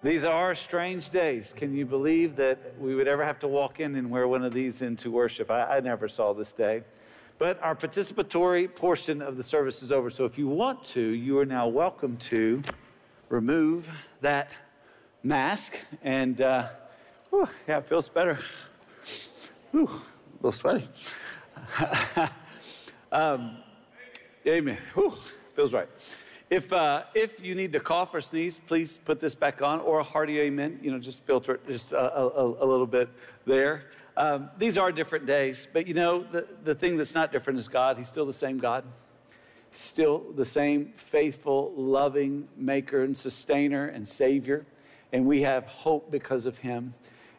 These are strange days. Can you believe that we would ever have to walk in and wear one of these into worship? I, I, never saw this day. But our participatory portion of the service is over. So if you want to, you are now welcome to remove that mask. And, uh, whew, yeah, it feels better. Whew, a little sweaty. um, amen. Whew, feels right. If, uh, if you need to cough or sneeze, please put this back on, or a hearty amen. You know, just filter it just a, a, a little bit there. Um, these are different days, but you know, the, the thing that's not different is God. He's still the same God. Still the same faithful, loving maker and sustainer and savior. And we have hope because of him.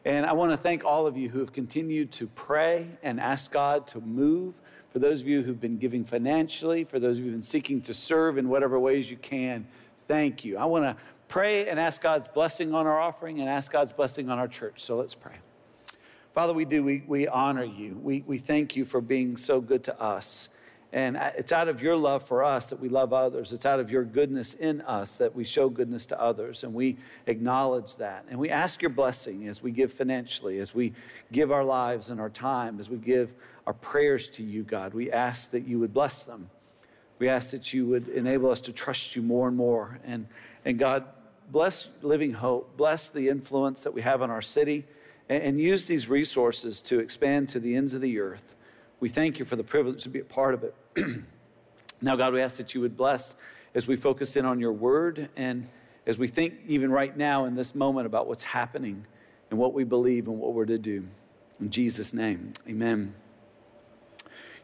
And I want to thank all of you who have continued to pray and ask God to move. For those of you who've been giving financially, for those of you who've been seeking to serve in whatever ways you can, thank you. I want to pray and ask God's blessing on our offering and ask God's blessing on our church. So let's pray. Father, we do. We, we honor you. We, we thank you for being so good to us. And it's out of your love for us that we love others. It's out of your goodness in us that we show goodness to others. And we acknowledge that. And we ask your blessing as we give financially, as we give our lives and our time, as we give our prayers to you, God. We ask that you would bless them. We ask that you would enable us to trust you more and more. And, and God, bless Living Hope. Bless the influence that we have in our city. And, and use these resources to expand to the ends of the earth. We thank you for the privilege to be a part of it. now, God, we ask that you would bless as we focus in on your word and as we think, even right now in this moment, about what's happening and what we believe and what we're to do. In Jesus' name, amen.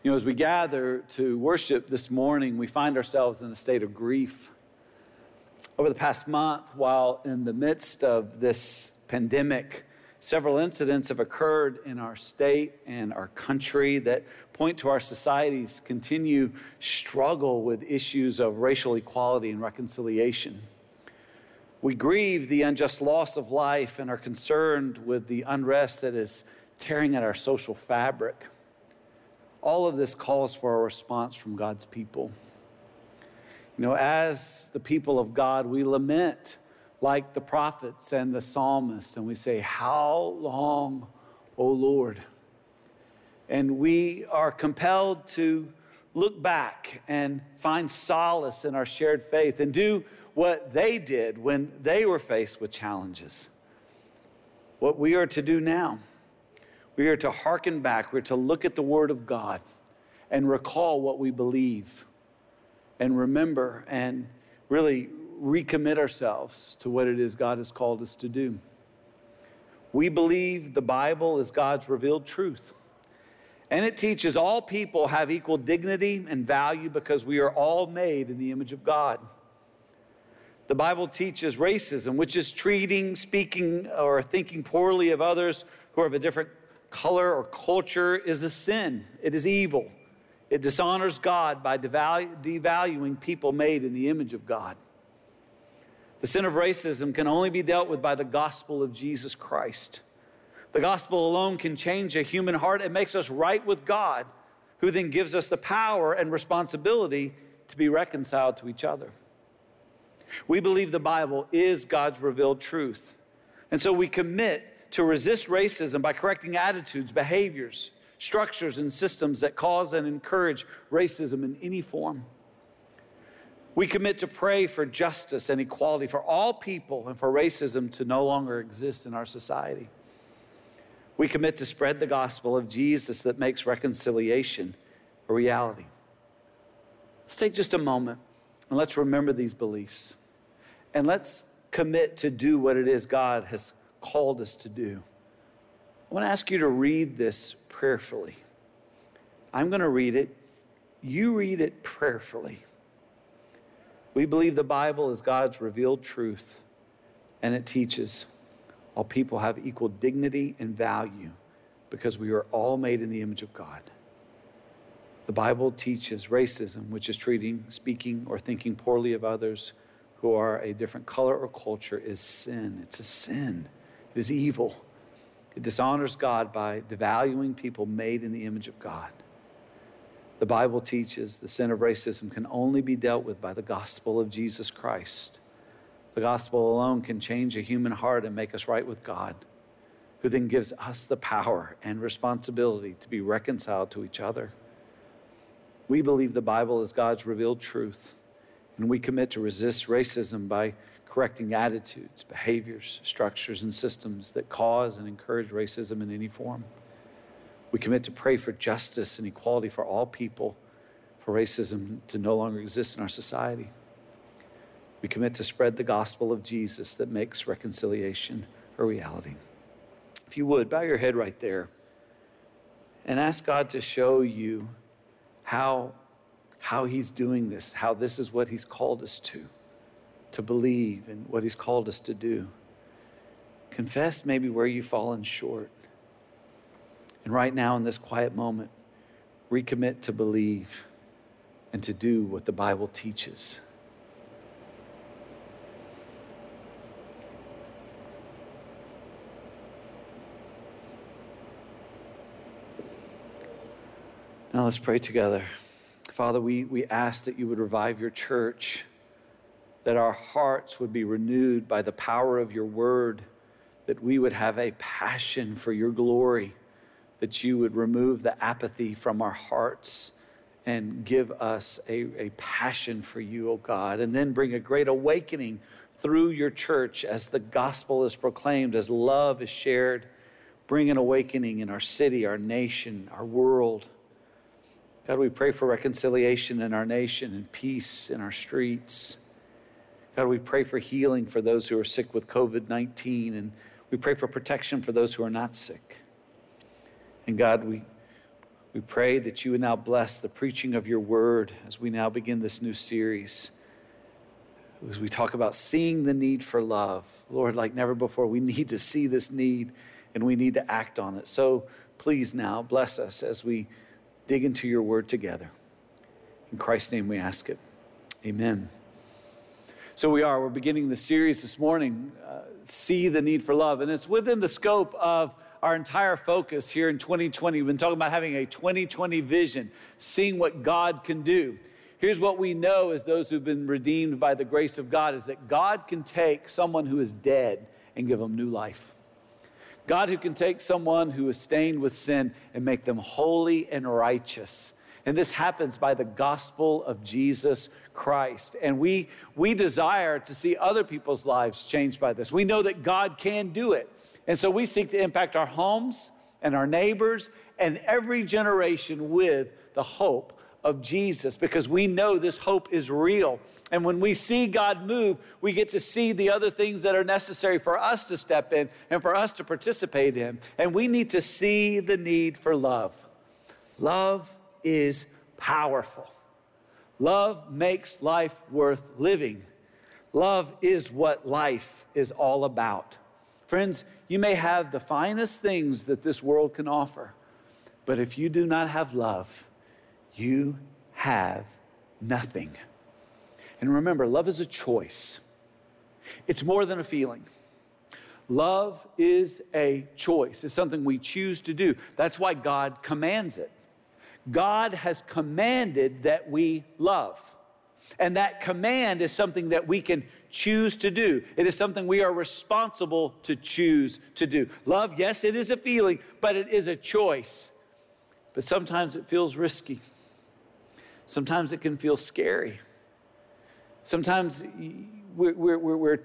You know, as we gather to worship this morning, we find ourselves in a state of grief. Over the past month, while in the midst of this pandemic, Several incidents have occurred in our state and our country that point to our society's continue struggle with issues of racial equality and reconciliation. We grieve the unjust loss of life and are concerned with the unrest that is tearing at our social fabric. All of this calls for a response from God's people. You know, as the people of God, we lament like the prophets and the psalmist, and we say, How long, O Lord? And we are compelled to look back and find solace in our shared faith and do what they did when they were faced with challenges. What we are to do now, we are to hearken back, we're to look at the Word of God and recall what we believe and remember and really recommit ourselves to what it is God has called us to do. We believe the Bible is God's revealed truth. And it teaches all people have equal dignity and value because we are all made in the image of God. The Bible teaches racism, which is treating, speaking, or thinking poorly of others who are of a different color or culture, is a sin. It is evil. It dishonors God by devaluing people made in the image of God. The sin of racism can only be dealt with by the gospel of Jesus Christ. The gospel alone can change a human heart. It makes us right with God, who then gives us the power and responsibility to be reconciled to each other. We believe the Bible is God's revealed truth. And so we commit to resist racism by correcting attitudes, behaviors, structures, and systems that cause and encourage racism in any form. We commit to pray for justice and equality for all people and for racism to no longer exist in our society. We commit to spread the gospel of Jesus that makes reconciliation a reality. Let's take just a moment and let's remember these beliefs. And let's commit to do what it is God has called us to do. I want to ask you to read this prayerfully. I'm going to read it. You read it prayerfully. We believe the Bible is God's revealed truth, and it teaches all people have equal dignity and value because we are all made in the image of God. The Bible teaches racism, which is treating, speaking, or thinking poorly of others who are a different color or culture, is sin. It's a sin, it is evil. It dishonors God by devaluing people made in the image of God. The Bible teaches the sin of racism can only be dealt with by the gospel of Jesus Christ. The gospel alone can change a human heart and make us right with God, who then gives us the power and responsibility to be reconciled to each other. We believe the Bible is God's revealed truth, and we commit to resist racism by correcting attitudes, behaviors, structures, and systems that cause and encourage racism in any form. We commit to pray for justice and equality for all people, for racism to no longer exist in our society. We commit to spread the gospel of Jesus that makes reconciliation a reality. If you would, bow your head right there and ask God to show you how, how He's doing this, how this is what He's called us to to believe and what He's called us to do. Confess maybe where you've fallen short. And right now, in this quiet moment, recommit to believe and to do what the Bible teaches. Now let's pray together. Father, we, we ask that you would revive your church that our hearts would be renewed by the power of your word, that we would have a passion for your glory, that you would remove the apathy from our hearts and give us a, a passion for you, O oh God, and then bring a great awakening through your church as the gospel is proclaimed, as love is shared. Bring an awakening in our city, our nation, our world. God, we pray for reconciliation in our nation and peace in our streets. God, we pray for healing for those who are sick with COVID 19, and we pray for protection for those who are not sick. And God, we, we pray that you would now bless the preaching of your word as we now begin this new series. As we talk about seeing the need for love, Lord, like never before, we need to see this need and we need to act on it. So please now bless us as we dig into your word together. In Christ's name we ask it. Amen. So we are. We're beginning the series this morning, uh, See the Need for Love. And it's within the scope of our entire focus here in 2020. We've been talking about having a 2020 vision, seeing what God can do. Here's what we know as those who've been redeemed by the grace of God is that God can take someone who is dead and give them new life. God who can take someone who is stained with sin and make them holy and righteous and this happens by the gospel of Jesus Christ. And we, we desire to see other people's lives changed by this. We know that God can do it. And so we seek to impact our homes and our neighbors and every generation with the hope of Jesus because we know this hope is real. And when we see God move, we get to see the other things that are necessary for us to step in and for us to participate in. And we need to see the need for love. Love is powerful. Love makes life worth living. Love is what life is all about. Friends, you may have the finest things that this world can offer, but if you do not have love, you have nothing. And remember, love is a choice, it's more than a feeling. Love is a choice, it's something we choose to do. That's why God commands it. God has commanded that we love. And that command is something that we can choose to do. It is something we are responsible to choose to do. Love, yes, it is a feeling, but it is a choice. But sometimes it feels risky. Sometimes it can feel scary. Sometimes we're, we're, we're, we're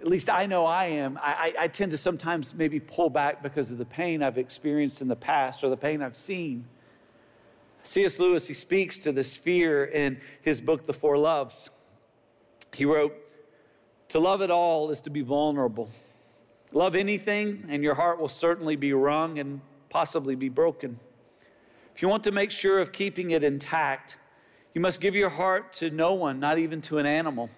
at least I know I am, I, I, tend to sometimes maybe pull back because of the pain I've experienced in the past or the pain I've seen. C.S. Lewis, he speaks to this fear in his book, The Four Loves. He wrote, To love at all is to be vulnerable. Love anything, and your heart will certainly be wrung and possibly be broken. If you want to make sure of keeping it intact, you must give your heart to no one, not even to an animal.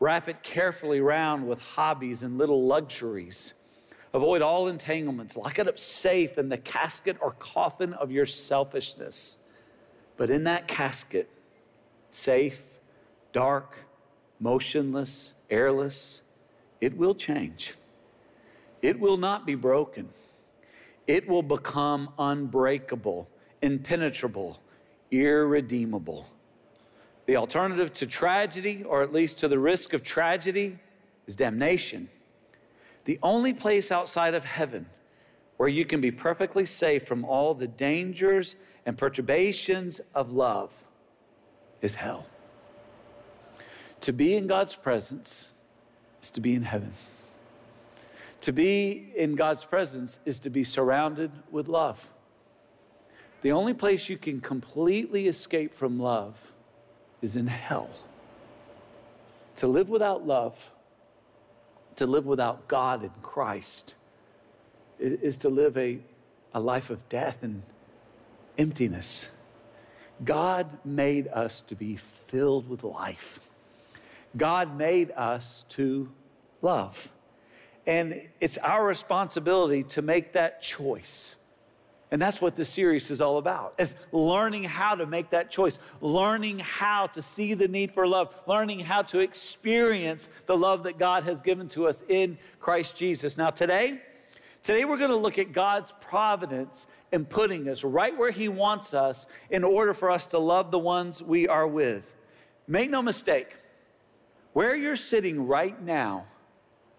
Wrap it carefully round with hobbies and little luxuries. Avoid all entanglements. Lock it up safe in the casket or coffin of your selfishness. But in that casket, safe, dark, motionless, airless, it will change. It will not be broken. It will become unbreakable, impenetrable, irredeemable. The alternative to tragedy, or at least to the risk of tragedy, is damnation. The only place outside of heaven where you can be perfectly safe from all the dangers and perturbations of love is hell. To be in God's presence is to be in heaven. To be in God's presence is to be surrounded with love. The only place you can completely escape from love is in hell. To live without love, to live without God and Christ, is to live a, a life of death and emptiness. God made us to be filled with life. God made us to love. And it's our responsibility to make that choice. And that's what this series is all about. Is learning how to make that choice, learning how to see the need for love, learning how to experience the love that God has given to us in Christ Jesus. Now today, today we're going to look at God's providence in putting us right where he wants us in order for us to love the ones we are with. Make no mistake, where you're sitting right now,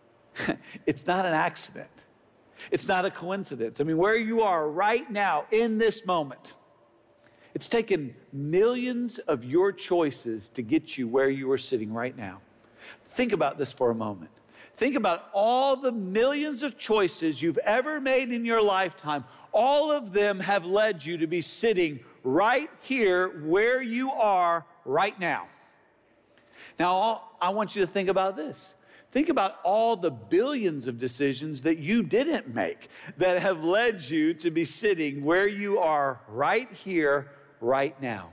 it's not an accident. It's not a coincidence. I mean, where you are right now in this moment, it's taken millions of your choices to get you where you are sitting right now. Think about this for a moment. Think about all the millions of choices you've ever made in your lifetime. All of them have led you to be sitting right here where you are right now. Now, I want you to think about this. Think about all the billions of decisions that you didn't make that have led you to be sitting where you are right here, right now.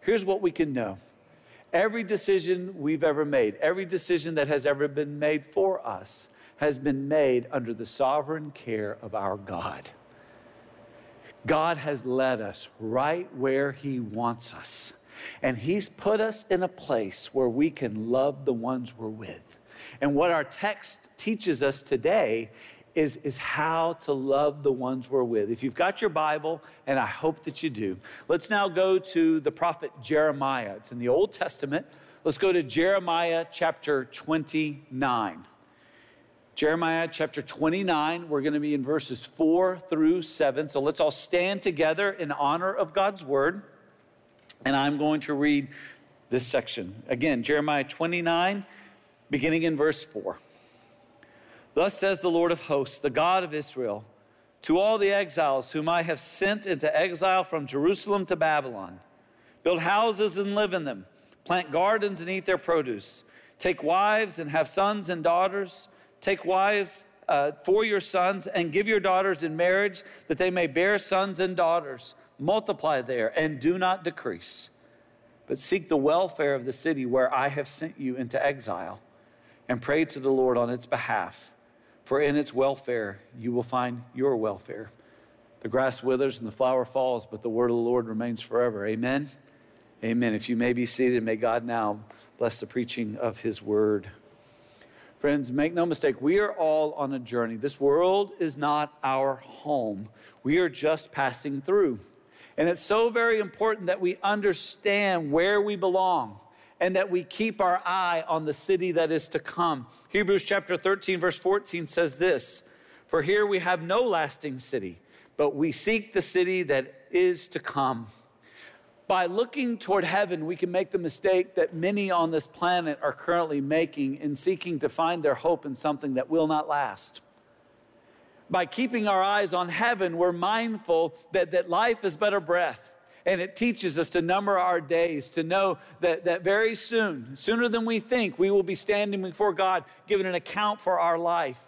Here's what we can know every decision we've ever made, every decision that has ever been made for us, has been made under the sovereign care of our God. God has led us right where He wants us. And He's put us in a place where we can love the ones we're with. And what our text teaches us today is, is how to love the ones we're with. If you've got your Bible, and I hope that you do, let's now go to the prophet Jeremiah. It's in the Old Testament. Let's go to Jeremiah chapter 29. Jeremiah chapter 29, we're going to be in verses 4 through 7. So let's all stand together in honor of God's word. And I'm going to read this section. Again, Jeremiah 29, beginning in verse 4. Thus says the Lord of hosts, the God of Israel, to all the exiles whom I have sent into exile from Jerusalem to Babylon build houses and live in them, plant gardens and eat their produce, take wives and have sons and daughters, take wives uh, for your sons and give your daughters in marriage that they may bear sons and daughters. Multiply there and do not decrease, but seek the welfare of the city where I have sent you into exile and pray to the Lord on its behalf. For in its welfare you will find your welfare. The grass withers and the flower falls, but the word of the Lord remains forever. Amen. Amen. If you may be seated, may God now bless the preaching of his word. Friends, make no mistake, we are all on a journey. This world is not our home, we are just passing through. And it's so very important that we understand where we belong and that we keep our eye on the city that is to come. Hebrews chapter 13, verse 14 says this For here we have no lasting city, but we seek the city that is to come. By looking toward heaven, we can make the mistake that many on this planet are currently making in seeking to find their hope in something that will not last. By keeping our eyes on heaven, we're mindful that, that life is but a breath and it teaches us to number our days, to know that, that very soon, sooner than we think, we will be standing before God, giving an account for our life.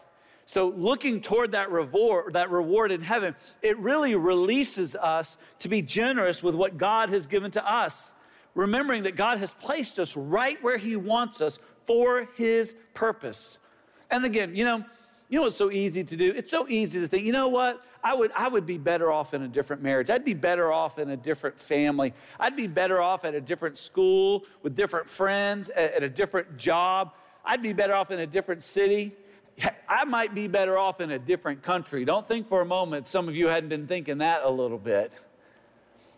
So, looking toward that reward, that reward in heaven, it really releases us to be generous with what God has given to us. Remembering that God has placed us right where He wants us for His purpose. And again, you know, you know what's so easy to do? It's so easy to think, you know what? I would, I would be better off in a different marriage. I'd be better off in a different family. I'd be better off at a different school with different friends, at, at a different job. I'd be better off in a different city. I might be better off in a different country. Don't think for a moment some of you hadn't been thinking that a little bit.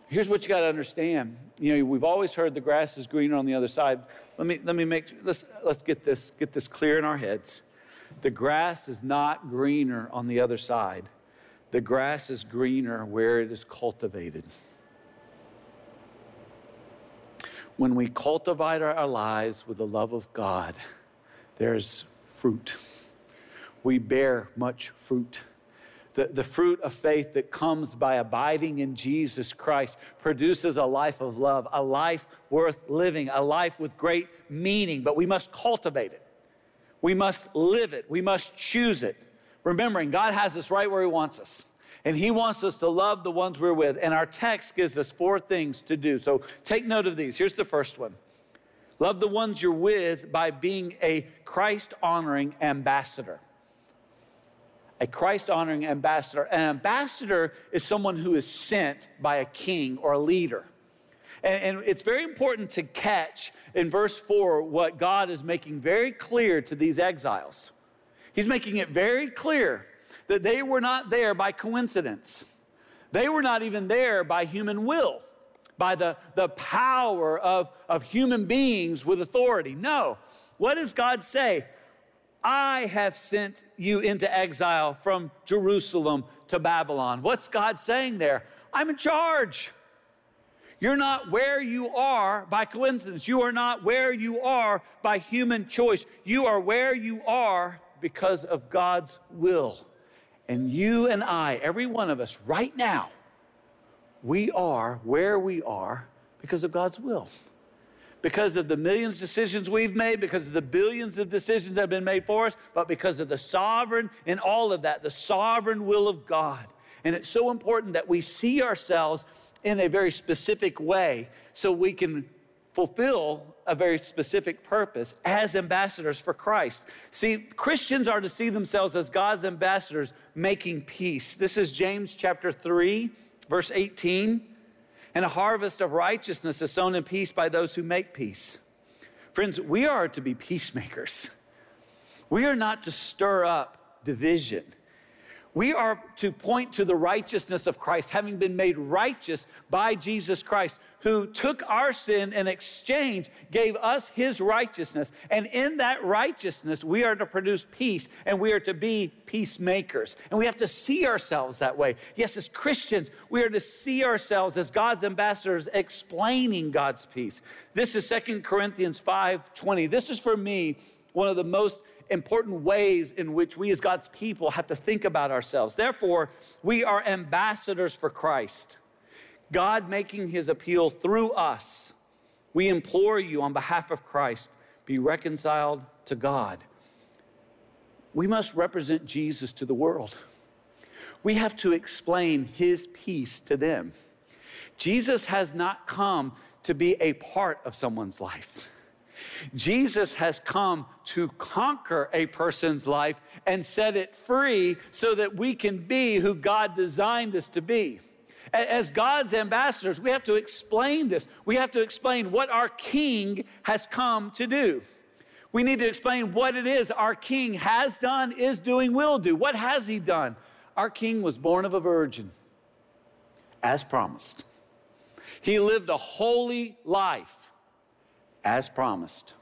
here's what you got to understand. You know, we've always heard the grass is greener on the other side. Let me, let me make, let's, let's get this, get this clear in our heads. The grass is not greener on the other side. The grass is greener where it is cultivated. When we cultivate our lives with the love of God, there's fruit. We bear much fruit. The, the fruit of faith that comes by abiding in Jesus Christ produces a life of love, a life worth living, a life with great meaning, but we must cultivate it. We must live it. We must choose it. Remembering God has us right where He wants us. And He wants us to love the ones we're with. And our text gives us four things to do. So take note of these. Here's the first one Love the ones you're with by being a Christ honoring ambassador a Christ honoring ambassador. An ambassador is someone who is sent by a king or a leader. And, and, it's very important to catch in verse 4 what God is making very clear to these exiles. He's making it very clear that they were not there by coincidence, they were not even there by human will, by the, the power of, of human beings with authority. No. What does God say? I have sent you into exile from Jerusalem to Babylon. What's God saying there? I'm in charge. You're not where you are by coincidence. You are not where you are by human choice. You are where you are because of God's will. And you and I, every one of us, right now, we are where we are because of God's will because of the millions of decisions we've made, because of the billions of decisions that have been made for us, but because of the sovereign and all of that, the sovereign will of God. And it's so important that we see ourselves in a very specific way so we can fulfill a very specific purpose as ambassadors for Christ. See, Christians are to see themselves as God's ambassadors making peace. This is James chapter 3, verse 18 and a harvest of righteousness is sown in peace by those who make peace. Friends, we are to be peacemakers. We are not to stir up division. We are to point to the righteousness of Christ, having been made righteous by Jesus Christ, who took our sin in exchange, gave us his righteousness. And in that righteousness, we are to produce peace and we are to be peacemakers. And we have to see ourselves that way. Yes, as Christians, we are to see ourselves as God's ambassadors explaining God's peace. This is Second Corinthians 5 20. This is for me one of the most important ways in which we as God's people have to think about ourselves. Therefore, we are ambassadors for Christ. God making his appeal through us. We implore you on behalf of Christ, be reconciled to God. We must represent Jesus to the world. We have to explain his peace to them. Jesus has not come to be a part of someone's life. Jesus has come to conquer a person's life and set it free so that we can be who God designed us to be. As God's ambassadors, we have to explain this. We have to explain what our King has come to do. We need to explain what it is our King has done, is doing, will do. What has He done? Our King was born of a virgin, as promised. He lived a holy life as promised.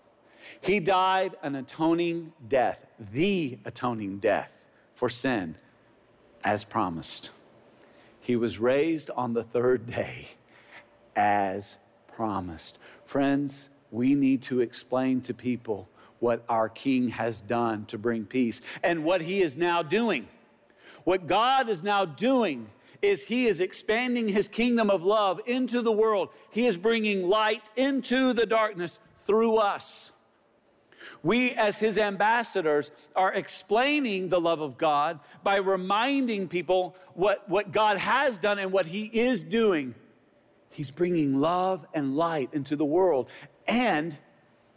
He died an atoning death, the atoning death for sin, as promised. He was raised on the third day, as promised. Friends, we need to explain to people what our King has done to bring peace and what he is now doing. What God is now doing is he is expanding his kingdom of love into the world. He is bringing light into the darkness through us. We, as his ambassadors, are explaining the love of God by reminding people what, what God has done and what he is doing. He's bringing love and light into the world. And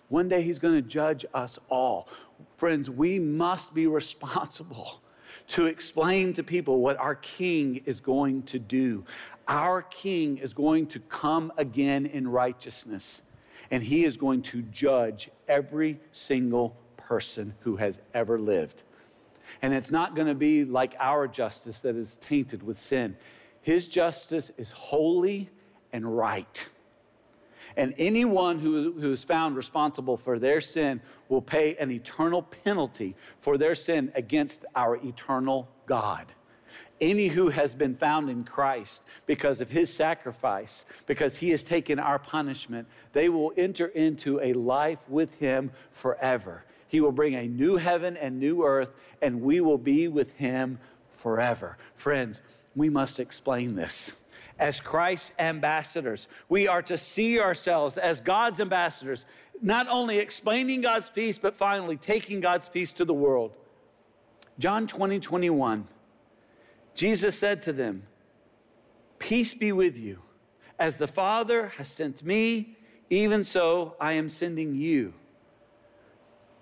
one day he's going to judge us all. Friends, we must be responsible to explain to people what our King is going to do. Our King is going to come again in righteousness, and he is going to judge every single person who has ever lived. And it's not going to be like our justice that is tainted with sin. His justice is holy and right. And anyone who, who is found responsible for their sin will pay an eternal penalty for their sin against our eternal God. Any who has been found in Christ because of his sacrifice, because he has taken our punishment, they will enter into a life with him forever. He will bring a new heaven and new earth, and we will be with him forever. Friends, we must explain this as Christ's ambassadors. We are to see ourselves as God's ambassadors, not only explaining God's peace, but finally taking God's peace to the world. John 20, 21, Jesus said to them, Peace be with you. As the Father has sent me, even so I am sending you.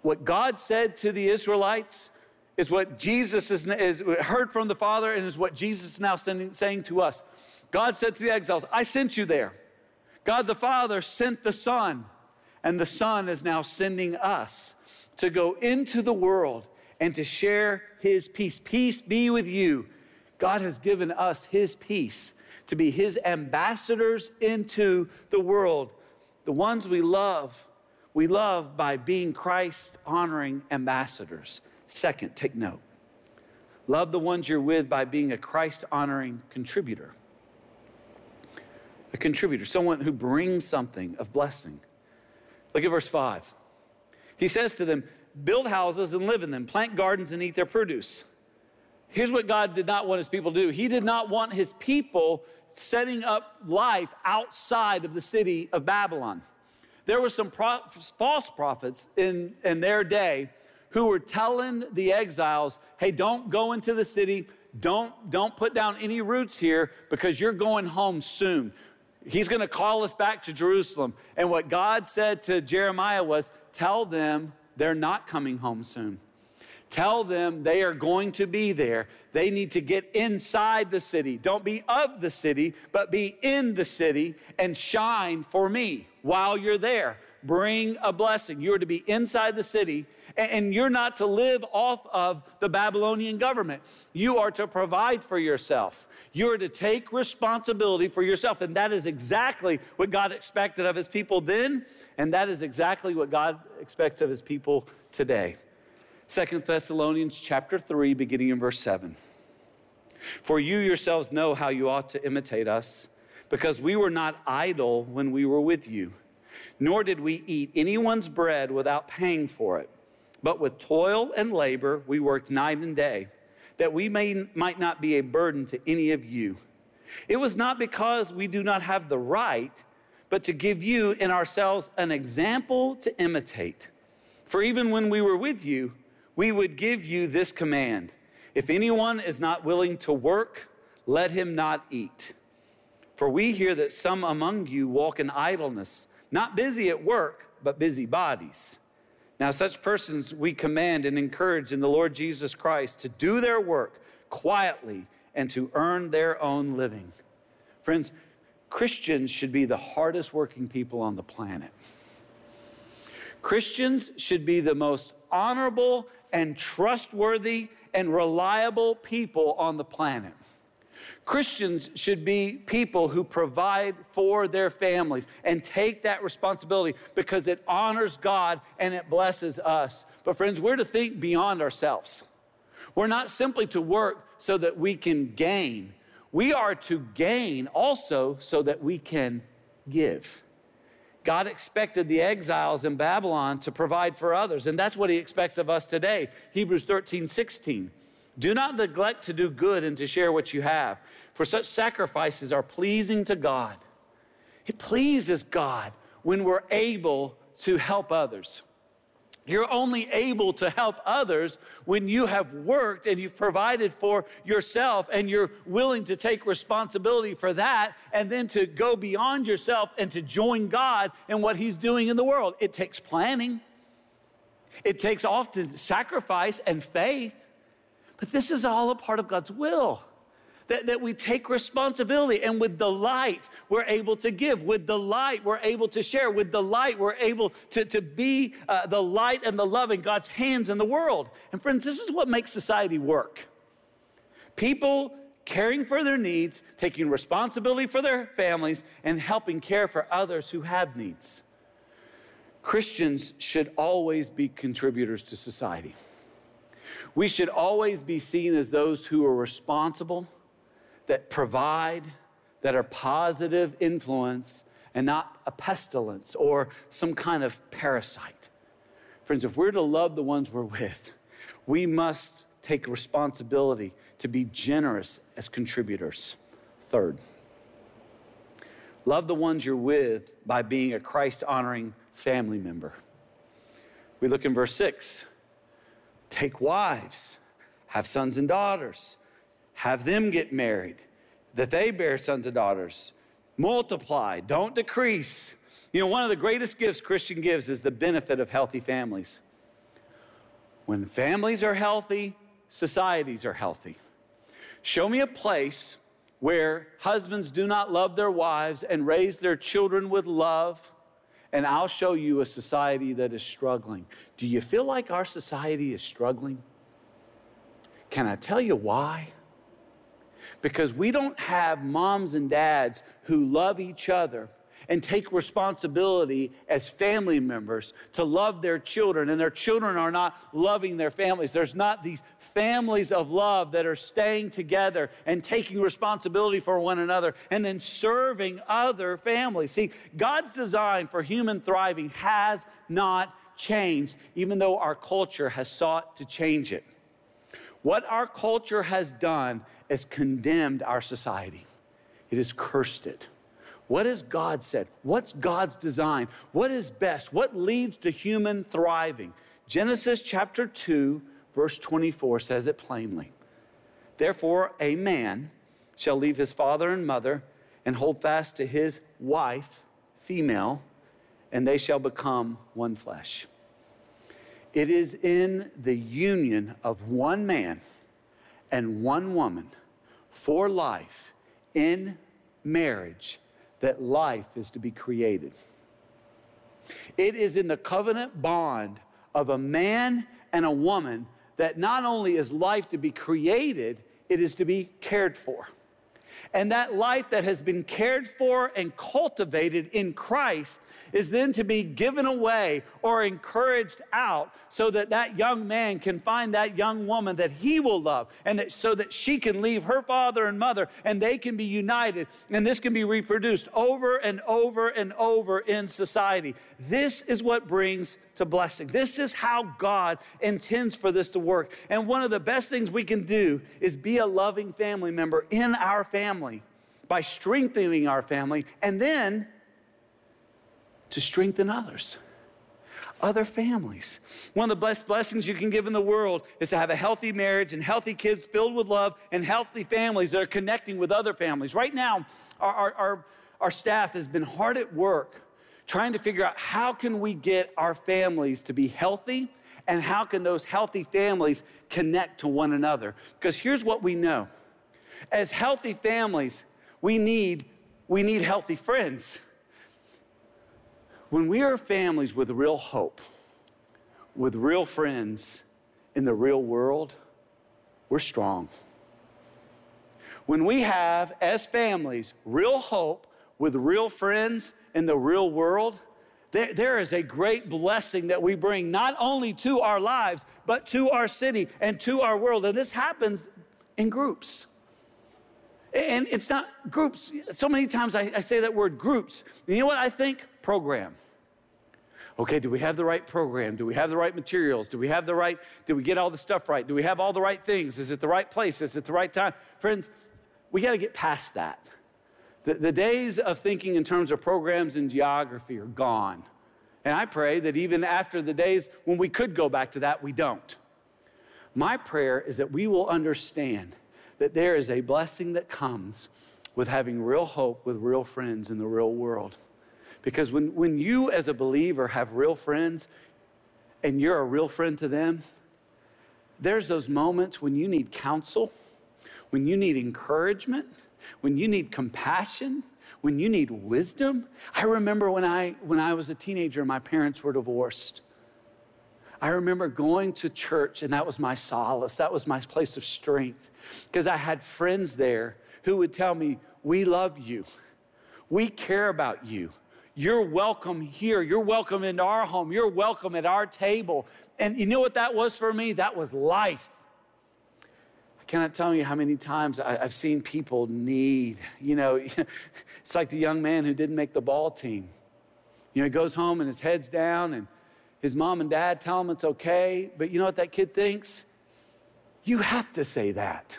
What God said to the Israelites is what Jesus is, is heard from the Father and is what Jesus is now sending, saying to us. God said to the exiles, I sent you there. God the Father sent the Son, and the Son is now sending us to go into the world and to share His peace. Peace be with you. God has given us His peace to be His ambassadors into the world. The ones we love, we love by being Christ honoring ambassadors. Second, take note. Love the ones you're with by being a Christ honoring contributor a contributor, someone who brings something of blessing. Look at verse 5. He says to them, Build houses and live in them, plant gardens and eat their produce. Here's what God did not want his people to do He did not want his people setting up life outside of the city of Babylon. There were some pro- false prophets in, in their day who were telling the exiles, hey, don't go into the city, don't, don't put down any roots here because you're going home soon. He's going to call us back to Jerusalem. And what God said to Jeremiah was, Tell them they're not coming home soon. Tell them they are going to be there. They need to get inside the city. Don't be of the city, but be in the city and shine for me while you're there. Bring a blessing. You are to be inside the city and you're not to live off of the Babylonian government. You are to provide for yourself. You are to take responsibility for yourself. And that is exactly what God expected of his people then, and that is exactly what God expects of his people today. Second Thessalonians chapter 3, beginning in verse 7. For you yourselves know how you ought to imitate us, because we were not idle when we were with you, nor did we eat anyone's bread without paying for it. But with toil and labor, we worked night and day, that we may, might not be a burden to any of you. It was not because we do not have the right, but to give you in ourselves an example to imitate. For even when we were with you, we would give you this command If anyone is not willing to work, let him not eat. For we hear that some among you walk in idleness, not busy at work, but busy bodies. Now, such persons we command and encourage in the Lord Jesus Christ to do their work quietly and to earn their own living. Friends, Christians should be the hardest working people on the planet. Christians should be the most honorable and trustworthy and reliable people on the planet. Christians should be people who provide for their families and take that responsibility because it honors God and it blesses us. But, friends, we're to think beyond ourselves. We're not simply to work so that we can gain, we are to gain also so that we can give. God expected the exiles in Babylon to provide for others, and that's what He expects of us today. Hebrews 13, 16. Do not neglect to do good and to share what you have, for such sacrifices are pleasing to God. It pleases God when we're able to help others. You're only able to help others when you have worked and you've provided for yourself and you're willing to take responsibility for that and then to go beyond yourself and to join God in what He's doing in the world. It takes planning, it takes often sacrifice and faith. But this is all a part of God's will. That, that we take responsibility and with the light we're able to give. With the light we're able to share. With the light we're able to, to be uh, the light and the love in God's hands in the world. And friends, this is what makes society work. People caring for their needs, taking responsibility for their families, and helping care for others who have needs. Christians should always be contributors to society. We should always be seen as those who are responsible, that provide, that are positive influence, and not a pestilence or some kind of parasite. Friends, if we're to love the ones we're with, we must take responsibility to be generous as contributors. Third, love the ones you're with by being a Christ honoring family member. We look in verse 6 take wives, have sons and daughters, have them get married, that they bear sons and daughters. Multiply, don't decrease. You know, one of the greatest gifts Christian gives is the benefit of healthy families. When families are healthy, societies are healthy. Show me a place where husbands do not love their wives and raise their children with love, and I'll show you a society that is struggling. Do you feel like our society is struggling? Can I tell you why? Because we don't have moms and dads who love each other and take responsibility as family members to love their children, and their children are not loving their families. There's not these families of love that are staying together and taking responsibility for one another and then serving other families. See, God's design for human thriving has not changed, even though our culture has sought to change it. What our culture has done is condemned our society. It has cursed it. What has God said? What's God's design? What is best? What leads to human thriving? Genesis chapter 2, verse 24 says it plainly. Therefore, a man shall leave his father and mother and hold fast to his wife, female, and they shall become one flesh. It is in the union of one man and one woman for life in marriage that life is to be created. It is in the covenant bond of a man and a woman that not only is life to be created, it is to be cared for. And that life that has been cared for and cultivated in Christ is then to be given away or encouraged out so that that young man can find that young woman that he will love and that so that she can leave her father and mother and they can be united and this can be reproduced over and over and over in society. This is what brings to blessing. This is how God intends for this to work. And one of the best things we can do is be a loving family member in our family by strengthening our family and then to strengthen others, other families. One of the best blessings you can give in the world is to have a healthy marriage and healthy kids filled with love and healthy families that are connecting with other families. Right now, our, our, our, staff has been hard at work trying to figure out how can we get our families to be healthy and how can those healthy families connect to one another. Because here's what we know. As healthy families we need we need healthy friends. When we are families with real hope, with real friends in the real world, we're strong. When we have, as families, real hope with real friends in the real world, there, there is a great blessing that we bring not only to our lives, but to our city and to our world. And this happens in groups. And it's not groups. So many times I, I say that word groups. you know what I think? Program okay, do we have the right program? Do we have the right materials? Do we have the right, do we get all the stuff right? Do we have all the right things? Is it the right place? Is it the right time? Friends, we got to get past that. The, the days of thinking in terms of programs and geography are gone. And I pray that even after the days when we could go back to that, we don't. My prayer is that we will understand that there is a blessing that comes with having real hope with real friends in the real world. Because when, when you, as a believer, have real friends and you're a real friend to them, there's those moments when you need counsel, when you need encouragement, when you need compassion, when you need wisdom. I remember when I, when I was a teenager, my parents were divorced. I remember going to church, and that was my solace. That was my place of strength because I had friends there who would tell me, We love you. We care about you. You're welcome here. You're welcome into our home. You're welcome at our table. And you know what that was for me? That was life. I cannot tell you how many times I, have seen people need, you know, it's like the young man who didn't make the ball team. You know, he goes home and his head's down, and his mom and dad tell him it's okay. But you know what that kid thinks? You have to say that.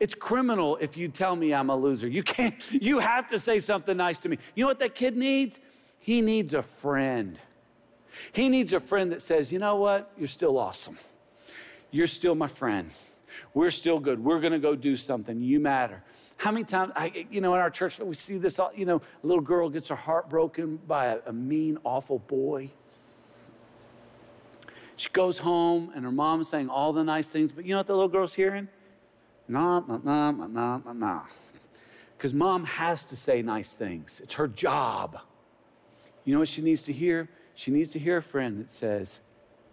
It's criminal if you tell me I'm a loser. You can't, you have to say something nice to me. You know what that kid needs? He needs a friend. He needs a friend that says, you know what? You're still awesome. You're still my friend. We're still good. We're going to go do something. You matter. How many times, I, you know, in our church, we see this, you know, a little girl gets her heart broken by a, a mean, awful boy. She goes home and her mom's saying all the nice things, but you know what the little girl's hearing? Nah, nah, nah, nah, nah, nah. Because mom has to say nice things. It's her job. You know what she needs to hear? She needs to hear a friend that says,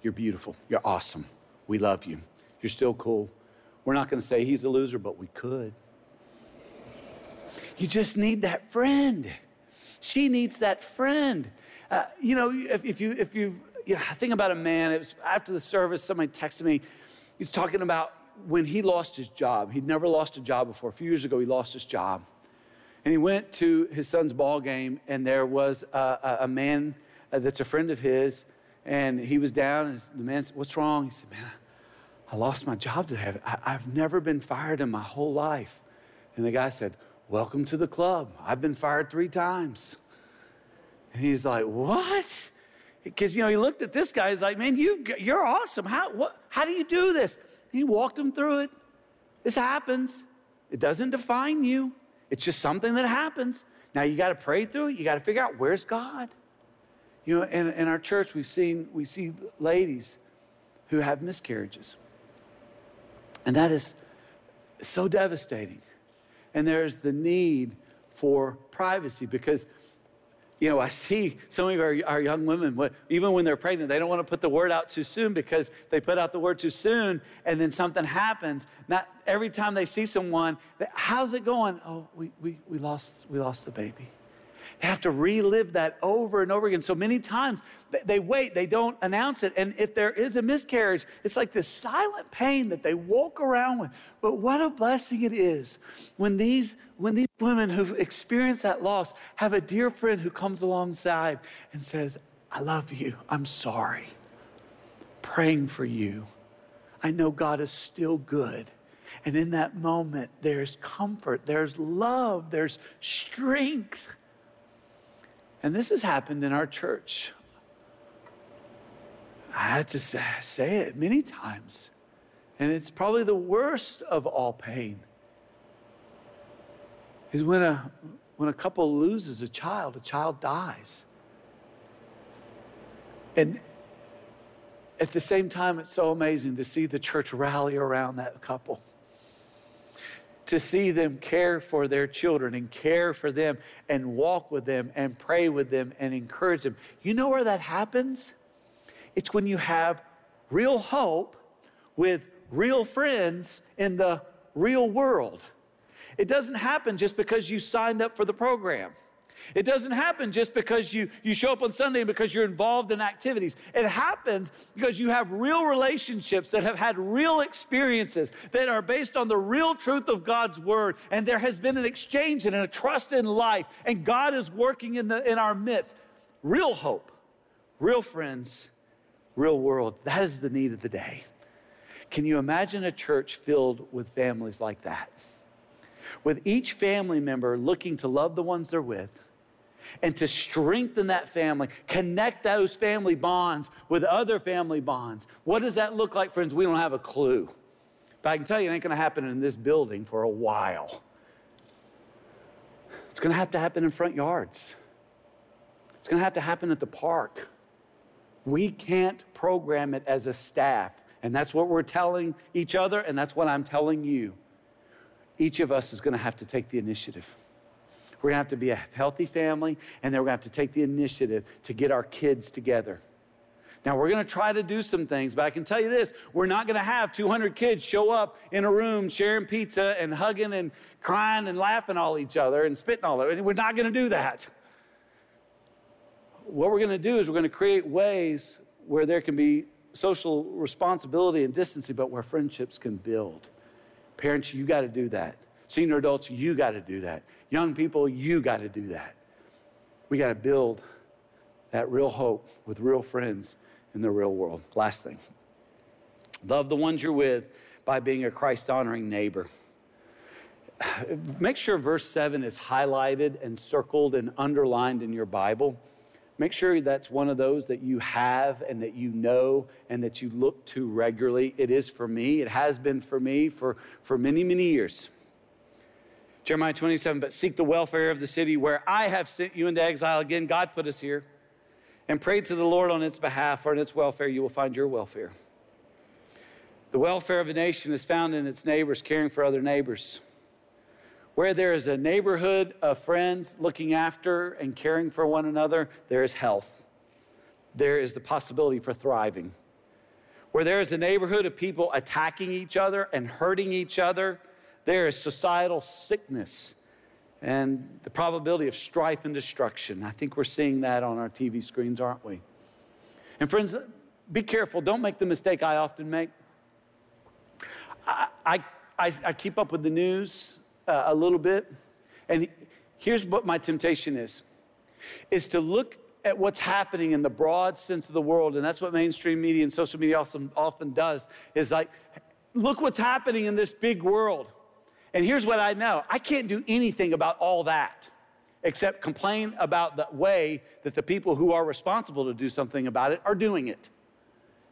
You're beautiful. You're awesome. We love you. You're still cool. We're not going to say he's a loser, but we could. You just need that friend. She needs that friend. Uh, you know, if, if you, if you, you know, think about a man, it was after the service, somebody texted me, he's talking about when he lost his job, he'd never lost a job before. A few years ago, he lost his job. And he went to his son's ball game, and there was a, a man uh, that's a friend of his, and he was down. And the man said, What's wrong? He said, Man, I lost my job today. I've never been fired in my whole life. And the guy said, Welcome to the club. I've been fired three times. And he's like, What? Because, you know, he looked at this guy. He's like, Man, you, you're awesome. How, what, how do you do this? He walked him through it. This happens. It doesn't define you, it's just something that happens. Now you got to pray through it. You got to figure out where's God. You know, in, in our church, we've seen, we see ladies who have miscarriages. And that is so devastating. And there's the need for privacy because you know, I see some of our, our young women, even when they're pregnant, they don't want to put the word out too soon because they put out the word too soon and then something happens. Not every time they see someone, how's it going? Oh, we, we, we, lost, we lost the baby. They have to relive that over and over again. So many times they wait, they don't announce it. And if there is a miscarriage, it's like this silent pain that they walk around with. But what a blessing it is when these, when these women who've experienced that loss have a dear friend who comes alongside and says, I love you. I'm sorry. Praying for you. I know God is still good. And in that moment, there's comfort, there's love, there's strength. And this has happened in our church. I had to say it many times. And it's probably the worst of all pain is when a, when a couple loses a child, a child dies. And at the same time, it's so amazing to see the church rally around that couple to see them care for their children and care for them and walk with them and pray with them and encourage them. You know where that happens? It's when you have real hope with real friends in the real world. It doesn't happen just because you signed up for the program. It doesn't happen just because you, you show up on Sunday because you're involved in activities. It happens because you have real relationships that have had real experiences that are based on the real truth of God's word. And there has been an exchange and a trust in life. And God is working in, the, in our midst. Real hope, real friends, real world. That is the need of the day. Can you imagine a church filled with families like that? With each family member looking to love the ones they're with and to strengthen that family, connect those family bonds with other family bonds. What does that look like, friends? We don't have a clue. But I can tell you, it ain't gonna happen in this building for a while. It's gonna have to happen in front yards, it's gonna have to happen at the park. We can't program it as a staff. And that's what we're telling each other, and that's what I'm telling you. Each of us is gonna have to take the initiative. We're going to have to be a healthy family, and then we're going to have to take the initiative to get our kids together. Now, we're going to try to do some things, but I can tell you this we're not going to have 200 kids show up in a room sharing pizza and hugging and crying and laughing all each other and spitting all over. We're not going to do that. What we're going to do is we're going to create ways where there can be social responsibility and distancing, but where friendships can build. Parents, you got to do that. Senior adults, you got to do that. Young people, you got to do that. We got to build that real hope with real friends in the real world. Last thing love the ones you're with by being a Christ honoring neighbor. Make sure verse 7 is highlighted and circled and underlined in your Bible. Make sure that's one of those that you have and that you know and that you look to regularly. It is for me. It has been for me for, for many, many years. Jeremiah 27, but seek the welfare of the city where I have sent you into exile. Again, God put us here. And pray to the Lord on its behalf, for in its welfare you will find your welfare. The welfare of a nation is found in its neighbors caring for other neighbors. Where there is a neighborhood of friends looking after and caring for one another, there is health. There is the possibility for thriving. Where there is a neighborhood of people attacking each other and hurting each other, there is societal sickness and the probability of strife and destruction. I think we're seeing that on our TV screens, aren't we? And friends, be careful. Don't make the mistake I often make. I, I, I, I keep up with the news uh, a little bit. And here's what my temptation is is to look at what's happening in the broad sense of the world and that's what mainstream media and social media often, often does is like look what's happening in this big world and here's what i know i can't do anything about all that except complain about the way that the people who are responsible to do something about it are doing it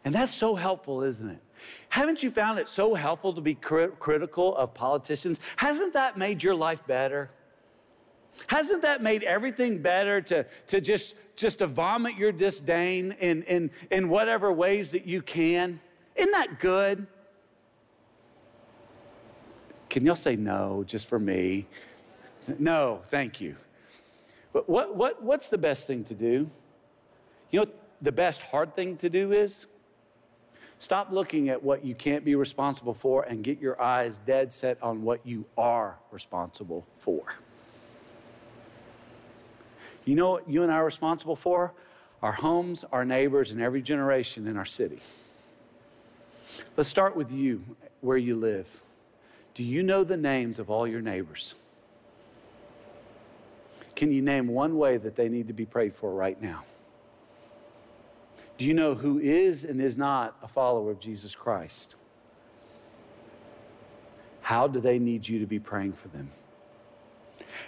and that's so helpful isn't it haven't you found it so helpful to be critical of politicians? Hasn't that made your life better? Hasn't that made everything better to, to just, just to vomit your disdain in, in, in whatever ways that you can? Isn't that good? Can y'all say no just for me? No, thank you. But what, what, what's the best thing to do? You know the best hard thing to do is? Stop looking at what you can't be responsible for and get your eyes dead set on what you are responsible for. You know what you and I are responsible for? Our homes, our neighbors, and every generation in our city. Let's start with you, where you live. Do you know the names of all your neighbors? Can you name one way that they need to be prayed for right now? Do you know who is and is not a follower of Jesus Christ? How do they need you to be praying for them?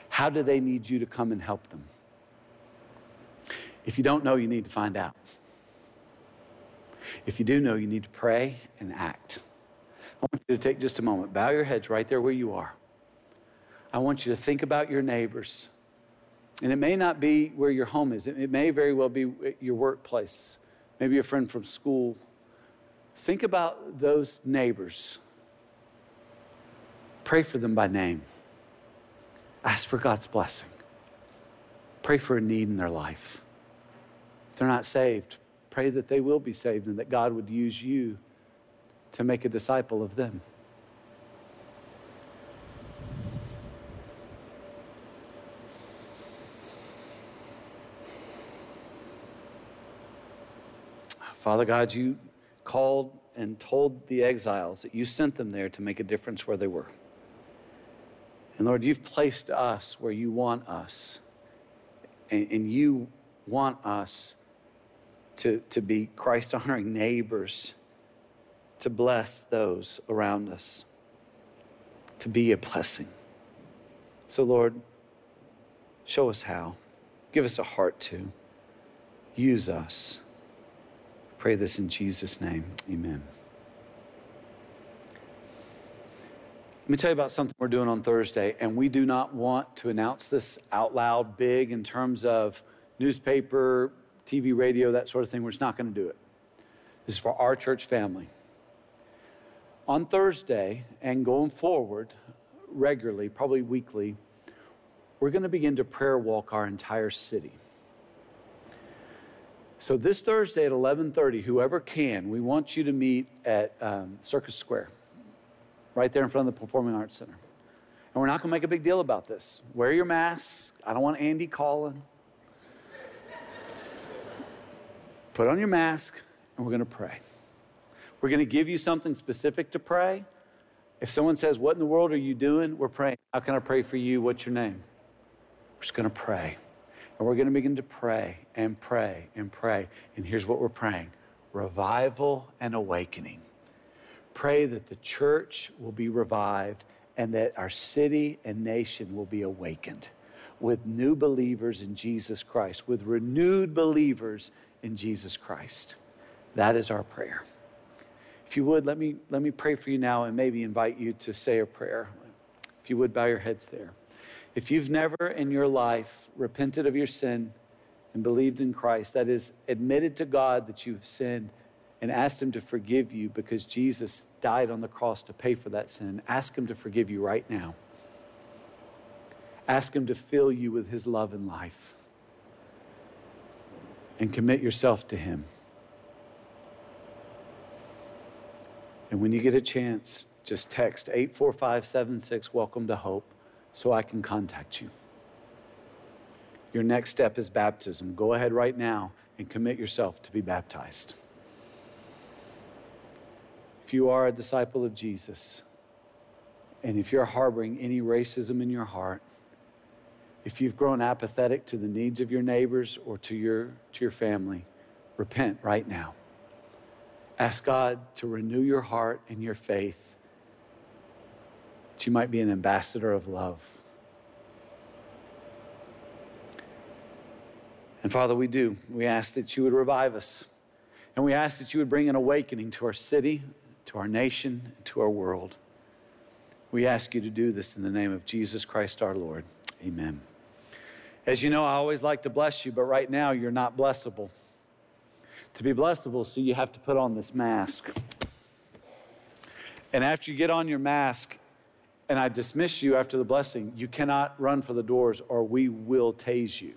How do they need you to come and help them? If you don't know, you need to find out. If you do know, you need to pray and act. I want you to take just a moment, bow your heads right there where you are. I want you to think about your neighbors. And it may not be where your home is, it may very well be your workplace maybe a friend from school. Think about those neighbors. Pray for them by name. Ask for God's blessing. Pray for a need in their life. If they're not saved, pray that they will be saved and that God would use you to make a disciple of them. Father God, you called and told the exiles that you sent them there to make a difference where they were. And Lord, you've placed us where you want us. And, and you want us to, to be Christ honoring neighbors, to bless those around us, to be a blessing. So, Lord, show us how. Give us a heart to. Use us. Pray this in Jesus' name. Amen. Let me tell you about something we're doing on Thursday, and we do not want to announce this out loud big in terms of newspaper, TV, radio, that sort of thing. We're just not going to do it. This is for our church family. On Thursday and going forward, regularly, probably weekly, we're going to begin to prayer walk our entire city. So this Thursday at 11:30, whoever can, we want you to meet at um, Circus Square, right there in front of the Performing Arts Center. And we're not going to make a big deal about this. Wear your masks. I don't want Andy calling. Put on your mask, and we're going to pray. We're going to give you something specific to pray. If someone says, What in the world are you doing? We're praying. How can I pray for you? What's your name? We're just going to pray. And we're going to begin to pray and pray and pray. And here's what we're praying revival and awakening. Pray that the church will be revived and that our city and nation will be awakened with new believers in Jesus Christ, with renewed believers in Jesus Christ. That is our prayer. If you would, let me, let me pray for you now and maybe invite you to say a prayer. If you would, bow your heads there. If you've never in your life repented of your sin and believed in Christ, that is, admitted to God that you've sinned and asked Him to forgive you because Jesus died on the cross to pay for that sin, ask Him to forgive you right now. Ask Him to fill you with His love and life and commit yourself to Him. And when you get a chance, just text 84576 Welcome to Hope so I can contact you. Your next step is baptism. Go ahead right now and commit yourself to be baptized. If you are a disciple of Jesus, and if you're harboring any racism in your heart, if you've grown apathetic to the needs of your neighbors or to your, to your family, repent right now. Ask God to renew your heart and your faith that you might be an ambassador of love. And Father, we do. We ask that you would revive us. And we ask that you would bring an awakening to our city, to our nation, to our world. We ask you to do this in the name of Jesus Christ our Lord. Amen. As you know, I always like to bless you, but right now you're not blessable. To be blessable, so you have to put on this mask. And after you get on your mask, and I dismiss you after the blessing, you cannot run for the doors or we will tase you.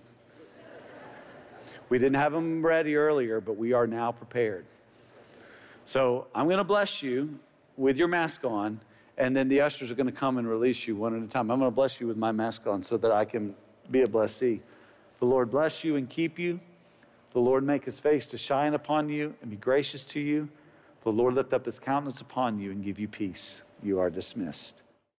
We didn't have them ready earlier, but we are now prepared. So I'm going to bless you with your mask on, and then the ushers are going to come and release you one at a time. I'm going to bless you with my mask on so that I can be a blessee. The Lord bless you and keep you. The Lord make his face to shine upon you and be gracious to you. The Lord lift up his countenance upon you and give you peace. You are dismissed.